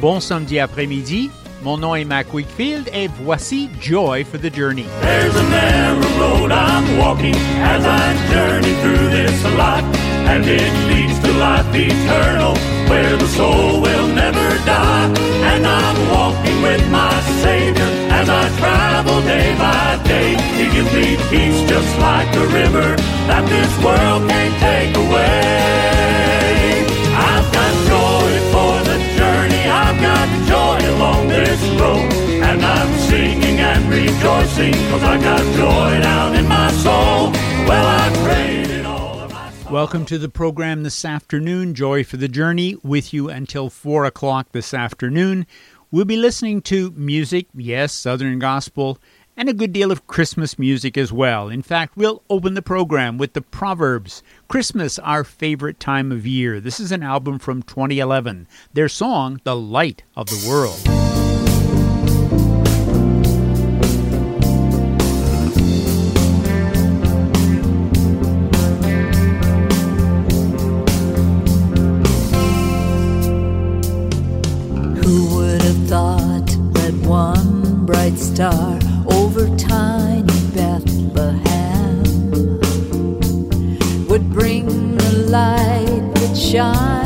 Bon samedi après-midi. Mon nom est Mac Wakefield et voici Joy for the Journey. There's a narrow road I'm walking as I journey through this life, and it leads to life eternal, where the soul will never die. And I'm walking with my Savior as I travel day by day. He gives me peace just like a river that this world can't take away. And I'm singing and rejoicing, cause I got joy down in my soul. Well, I prayed it all. Welcome to the program this afternoon, Joy for the Journey, with you until 4 o'clock this afternoon. We'll be listening to music, yes, Southern Gospel, and a good deal of Christmas music as well. In fact, we'll open the program with the Proverbs. Christmas, our favorite time of year. This is an album from 2011. Their song, The Light of the World. One bright star over tiny Bethlehem would bring the light that shines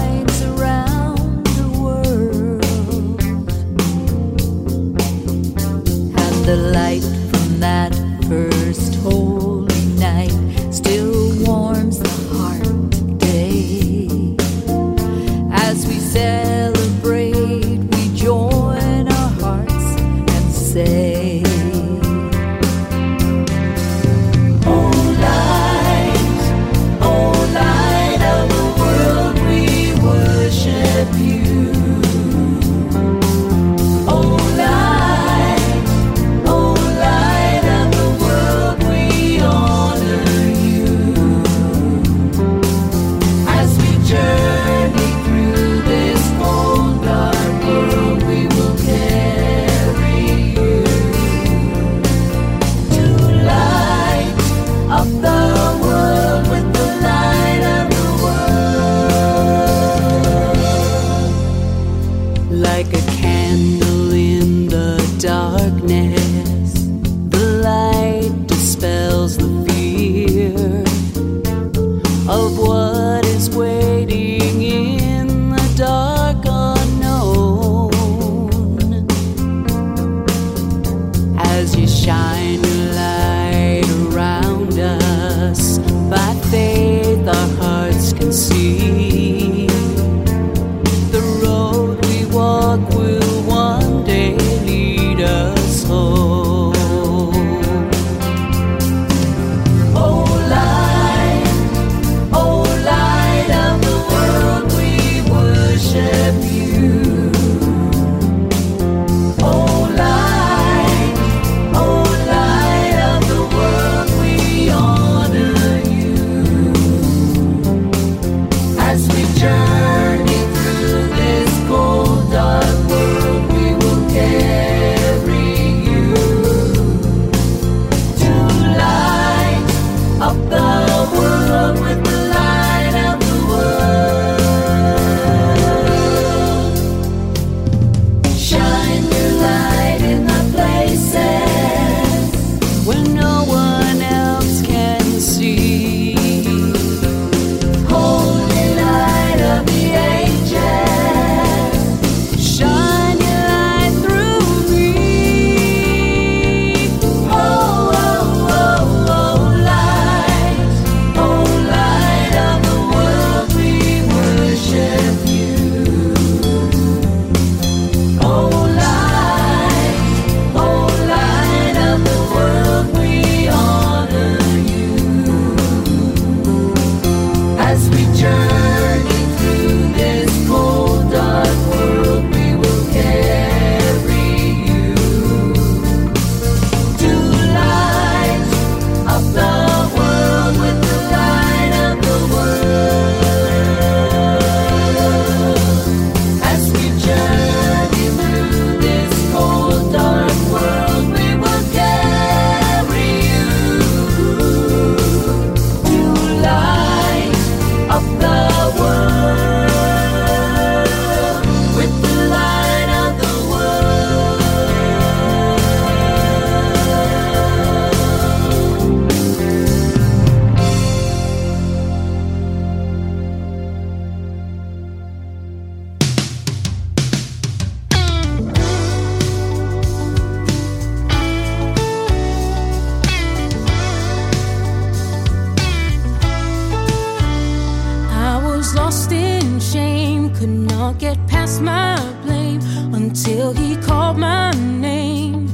get past my blame until he called my name.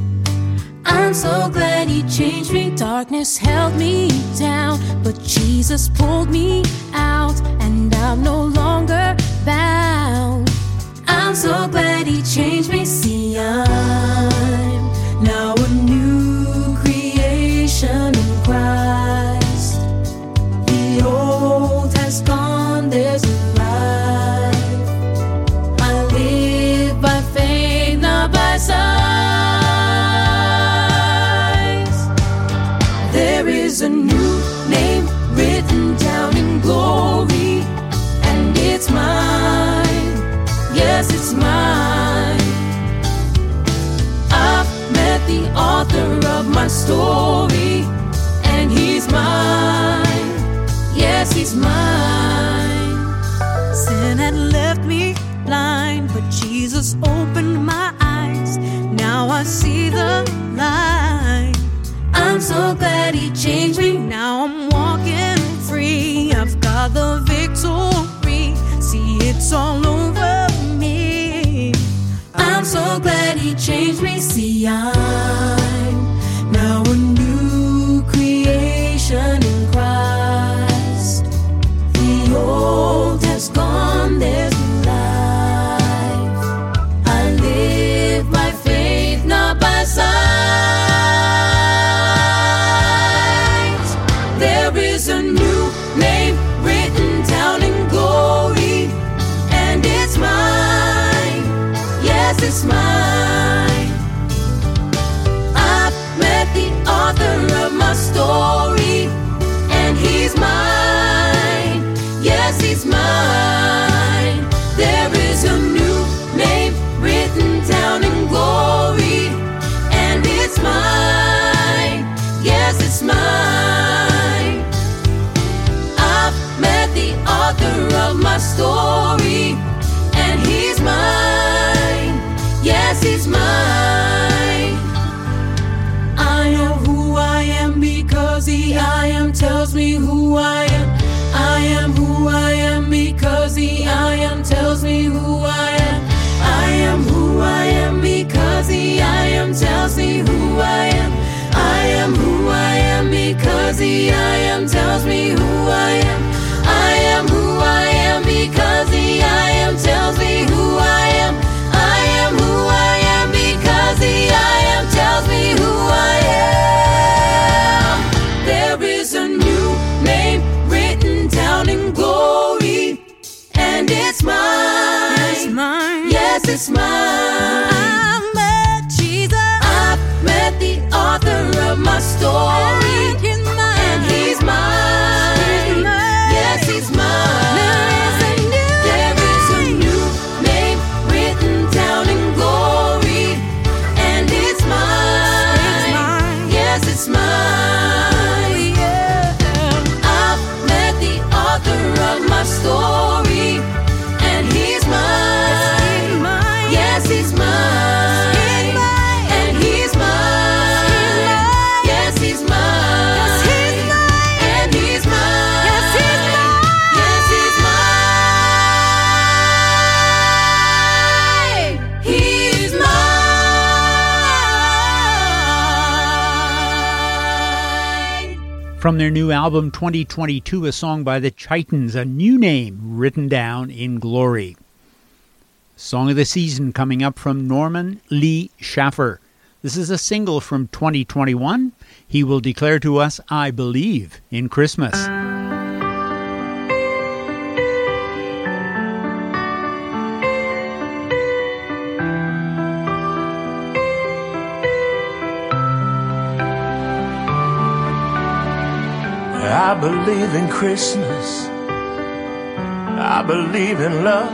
I'm so glad he changed me. Darkness held me down, but Jesus pulled me out, and I'm no longer bound. I'm so glad he changed me. See, I'm now story, and he's mine. Yes, he's mine. Sin had left me blind, but Jesus opened my eyes. Now I see the light. I'm so glad he changed me. Now I'm walking free. I've got the victory. See, it's all over me. I'm so glad he changed me. See, I'm creation in Christ. The old has gone, there's Mine. I met Jesus. I've met the author of my story, From their new album 2022, a song by the Chitons, a new name written down in glory. Song of the season coming up from Norman Lee Schaffer. This is a single from 2021. He will declare to us, I believe in Christmas. I believe in Christmas. I believe in love.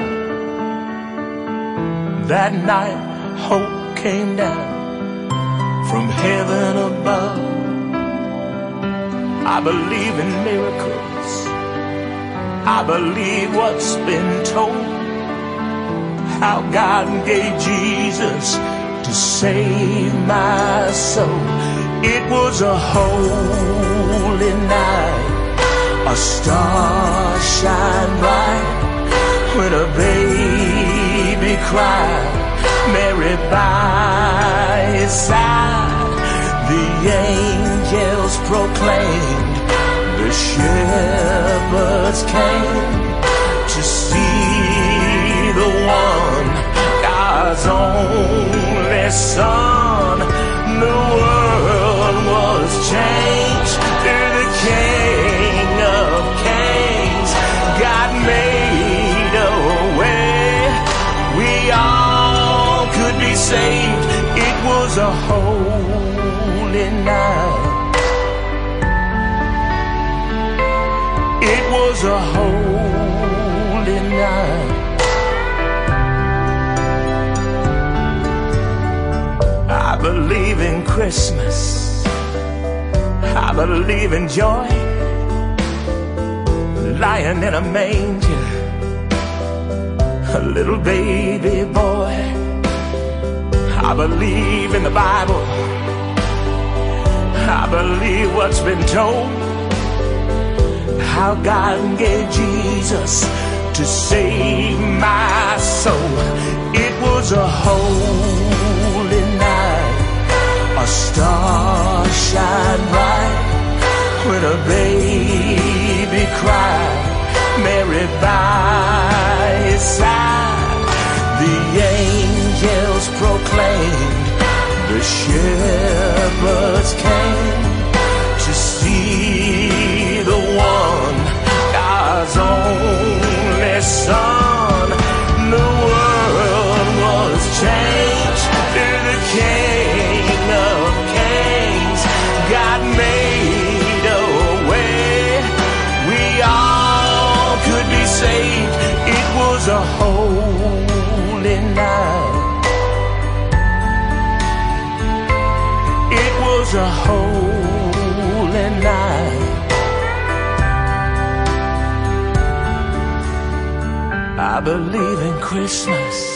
That night, hope came down from heaven above. I believe in miracles. I believe what's been told. How God gave Jesus to save my soul. It was a holy night, a star shined bright when a baby cried. Mary by his side, the angels proclaimed, the shepherds came to see. God's only son. The world was changed through the King of Kings. God made a way. We all could be saved. It was a holy night. It was a holy night. Believe in Christmas. I believe in joy. Lying in a manger, a little baby boy. I believe in the Bible. I believe what's been told how God gave Jesus to save my soul. It was a night, a star shine bright when a baby cried. Mary by his side, the angels proclaimed, the shepherds came to see the one, God's only Son. The world was changed a holy night. I believe in Christmas.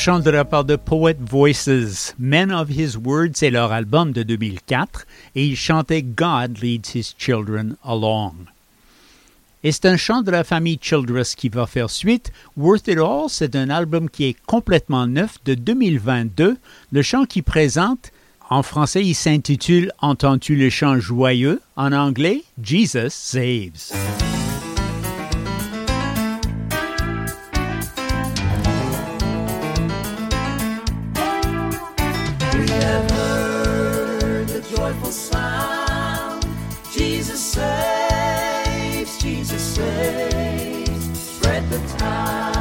Un chant de la part de Poet Voices. Men of His Word, c'est leur album de 2004 et ils chantaient God leads His children along. Et c'est un chant de la famille Childress qui va faire suite. Worth It All, c'est un album qui est complètement neuf de 2022. Le chant qui présente, en français, il s'intitule Entends-tu le chant joyeux? En anglais, Jesus Saves. Saves. Spread the tidings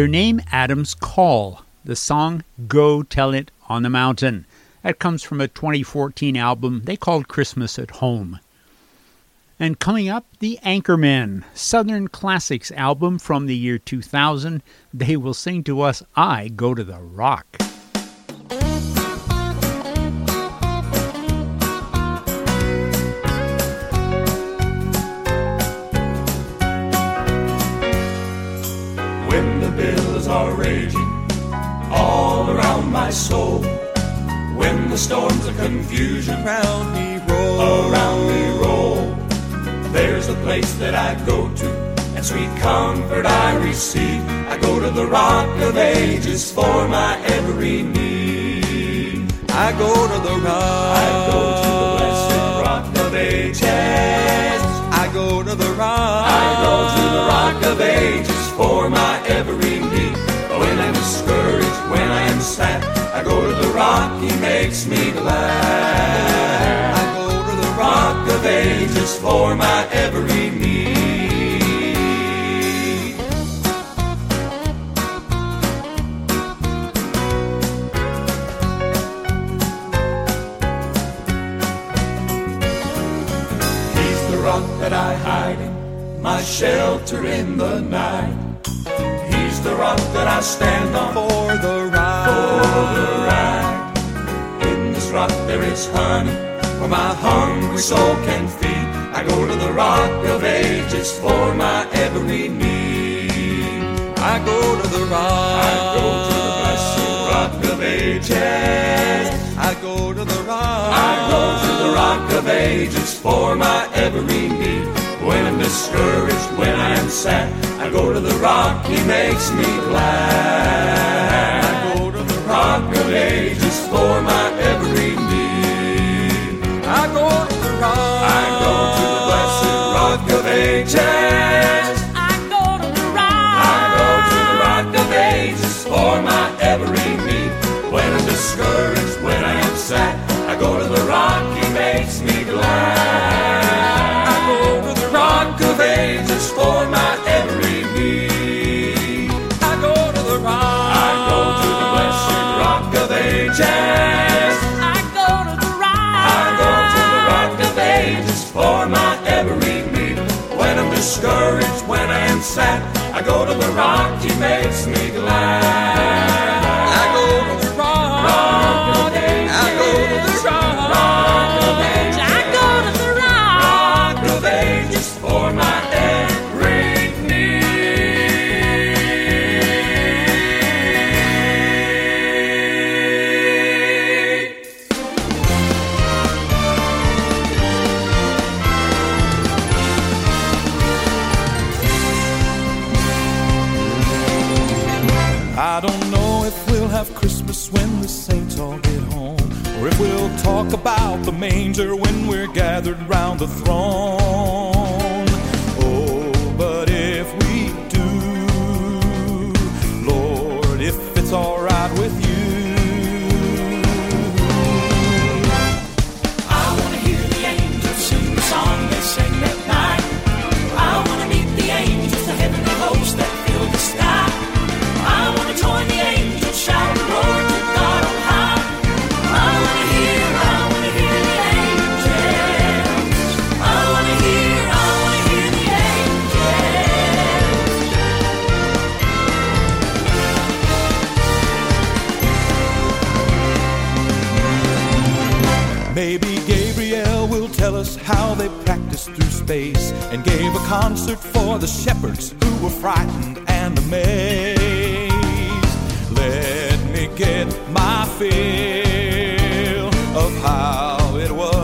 Their name Adam's Call, the song Go Tell It on the Mountain. That comes from a 2014 album they called Christmas at Home. And coming up, the Anchormen, Southern Classics album from the year 2000. They will sing to us I Go to the Rock. Are raging all around my soul. When the storms of confusion Around me roll. around me roll, there's a place that I go to, and sweet comfort I receive. I go to the rock of ages for my every need. I go to the rock. I go to the blessed rock of ages. I go to the rock. I go to the rock of ages for my every need. I go to the rock, he makes me glad. I go to the Rock of ages for my every need. He's the rock that I hide in, my shelter in the night. He's the rock that I stand on for the is honey, where my hungry soul can feed. I go to the rock of ages for my every need. I go to the rock. I go to the blessed rock of ages. I go to the rock. I go to the rock of ages for my every need. When I'm discouraged, when I am sad, I go to the rock, he makes me glad. I go to the rock of ages for my ages. I go to the rock. I go to the rock of ages for my every need. When I'm discouraged, when I am sad, I go to the rock, he makes me glad. I go to the rock. Of ages for my every need. I go to the rock. I go to the blessed rock of ages. Discouraged, when I am sad, I go to the rock, he makes me glad. About the manger when we're gathered round the throne. us how they practiced through space and gave a concert for the shepherds who were frightened and amazed. Let me get my feel of how it was.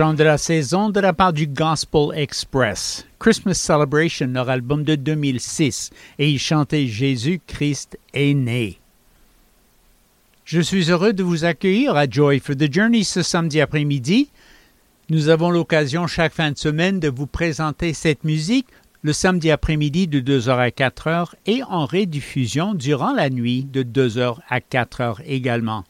chante de la saison de la part du Gospel Express, Christmas Celebration, leur album de 2006, et ils chantaient Jésus-Christ est né. Je suis heureux de vous accueillir à Joy for the Journey ce samedi après-midi. Nous avons l'occasion chaque fin de semaine de vous présenter cette musique le samedi après-midi de 2h à 4h et en rediffusion durant la nuit de 2h à 4h également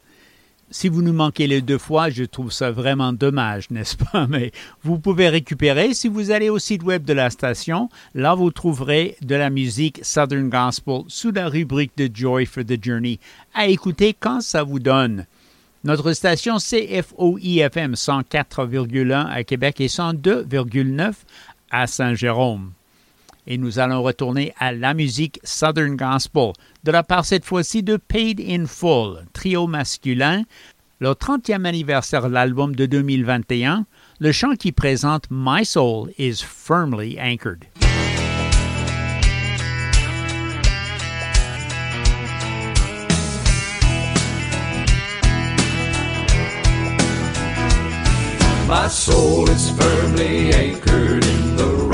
si vous nous manquez les deux fois, je trouve ça vraiment dommage, n'est-ce pas? Mais vous pouvez récupérer. Si vous allez au site web de la station, là, vous trouverez de la musique Southern Gospel sous la rubrique de Joy for the Journey à écouter quand ça vous donne. Notre station CFOIFM 104,1 à Québec et 102,9 à Saint-Jérôme et nous allons retourner à la musique Southern Gospel, de la part cette fois-ci de Paid in Full, trio masculin, le 30e anniversaire de l'album de 2021, le chant qui présente My Soul is Firmly Anchored. My soul is firmly anchored in the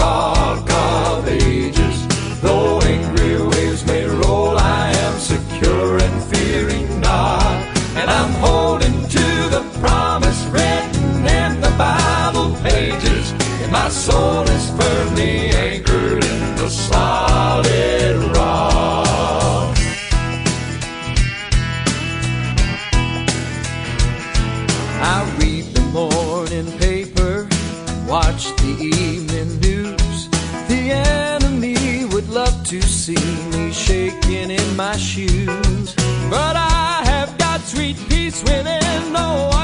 my shoes. But I have got sweet peace within, no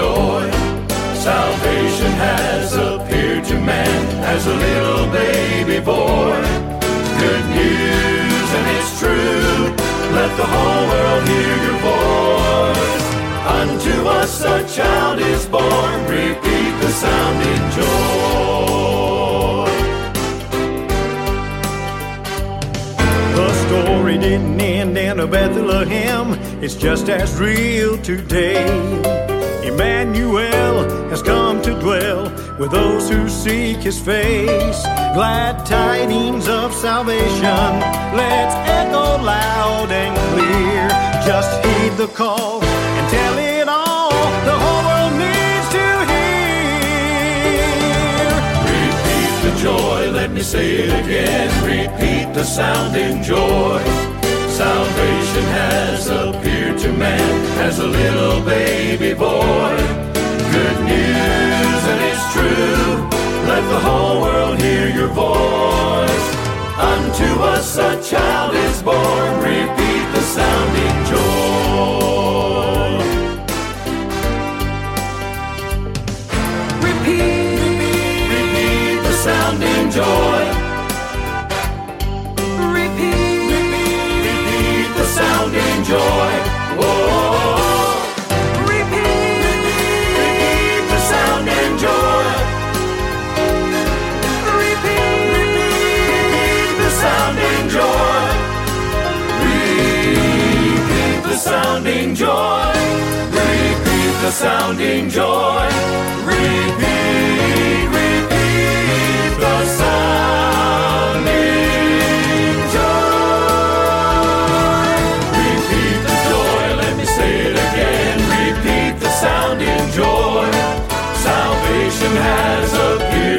joy. Salvation has appeared to man as a little baby boy. Good news, and it's true. Let the whole world hear your voice. Unto us a child is born. Repeat the sounding joy. The story didn't end in a Bethlehem. It's just as real today. Emmanuel has come to dwell with those who seek his face. Glad tidings of salvation. Let's echo loud and clear. Just heed the call and tell it all. The whole world needs to hear. Repeat the joy, let me say it again. Repeat the sounding joy. Salvation has appeared to man as a little baby boy. Good news and it's true. Let the whole world hear your voice. Unto us a child is born. Repeat the sounding joy. Repeat, Repeat the sounding joy. Sounding joy. Repeat the sounding joy. Repeat, repeat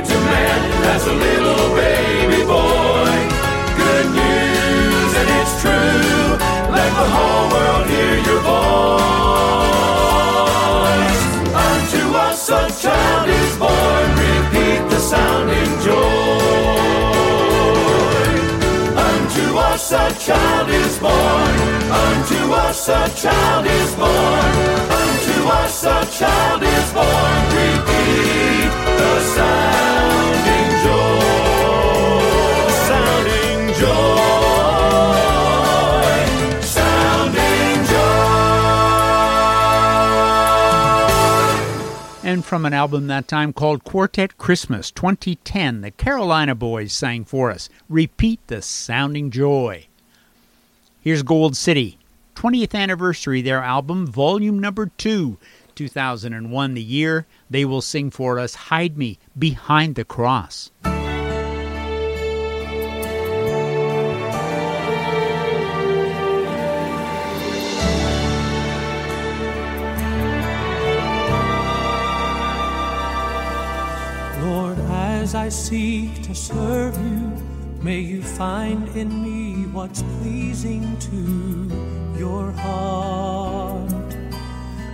appeared to man as a little baby boy. Good news, and it's true. Let the whole world hear your voice. Unto us a child is born. Repeat the sounding joy. Unto us a child is born. Unto us a child is born. Unto us a child is born. Repeat the sounding from an album that time called Quartet Christmas 2010, the Carolina Boys sang for us Repeat the Sounding Joy. Here's Gold City, 20th anniversary, their album, volume number 2, 2001, the year. They will sing for us Hide Me Behind the Cross. As I seek to serve you, may you find in me what's pleasing to your heart.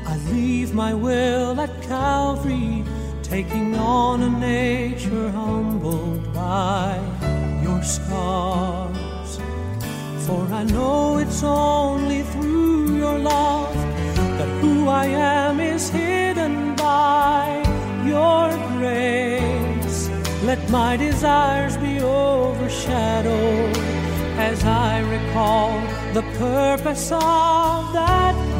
I leave my will at Calvary, taking on a nature humbled by your scars. For I know it's only through your love that who I am is hidden by your grace. Let my desires be overshadowed as I recall the purpose of that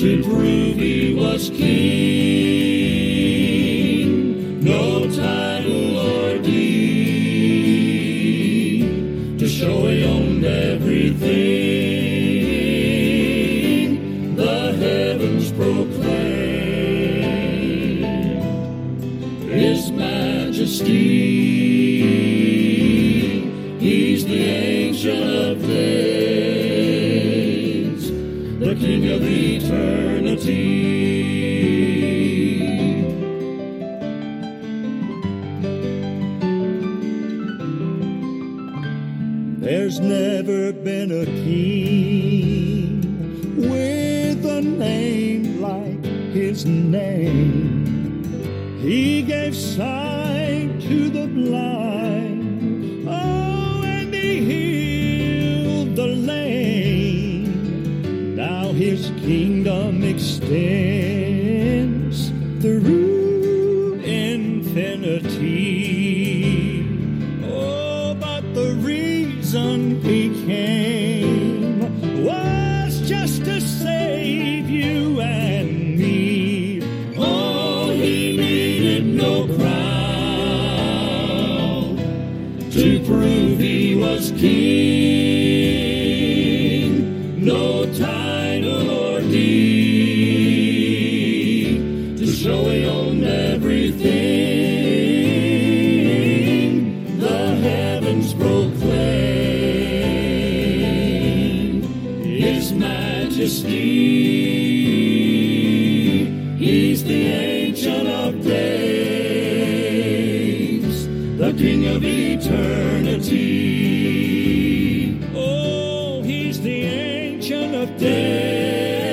to prove he was king. No title or deed to show he owned everything. King of eternity. There's never been a king with a name like his name. He gave sight to the blind. Yeah. the King of eternity. Oh, he's the Ancient of Days,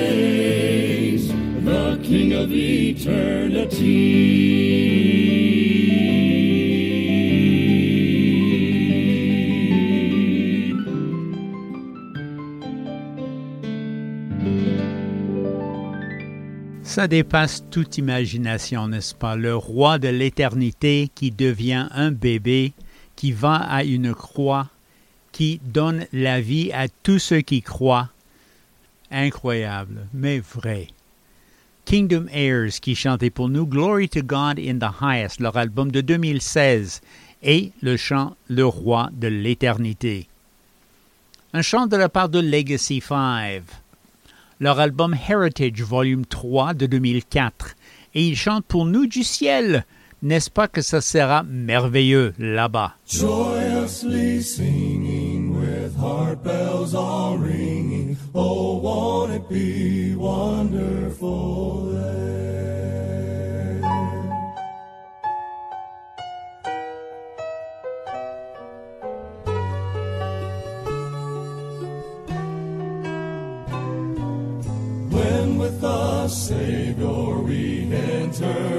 the King of eternity. Ça dépasse toute imagination, n'est-ce pas? Le roi de l'éternité qui devient un bébé, qui va à une croix, qui donne la vie à tous ceux qui croient. Incroyable, mais vrai. Kingdom Heirs qui chantait pour nous Glory to God in the Highest, leur album de 2016, et le chant Le Roi de l'éternité. Un chant de la part de Legacy 5 leur album Heritage Volume 3 de 2004. Et ils chantent pour nous du ciel. N'est-ce pas que ça sera merveilleux là-bas? Joyously singing with. Oh, it be wonderful? Savior, we enter.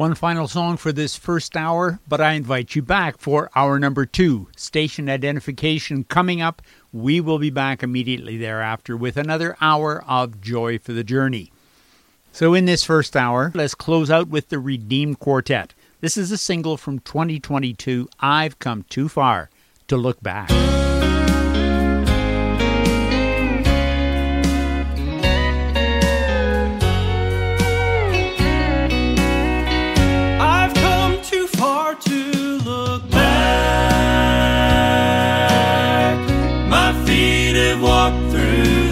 One final song for this first hour, but I invite you back for hour number two, station identification coming up. We will be back immediately thereafter with another hour of joy for the journey. So, in this first hour, let's close out with the Redeemed Quartet. This is a single from 2022, I've Come Too Far to Look Back.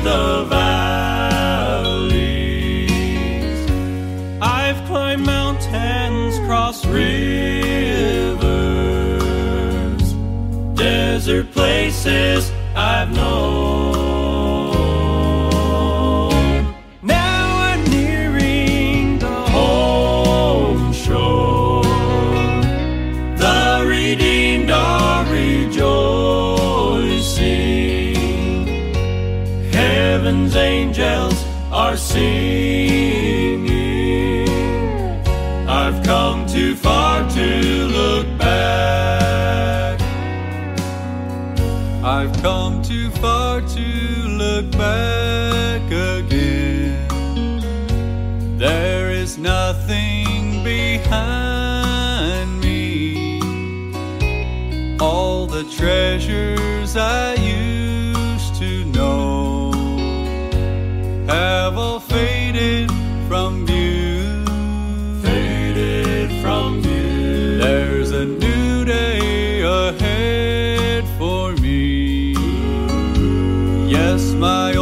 the valleys. I've climbed mountains, crossed rivers, desert places I've known. singing. I've come too far to look back. I've come too far to look back again. There is nothing behind me. All the treasures I my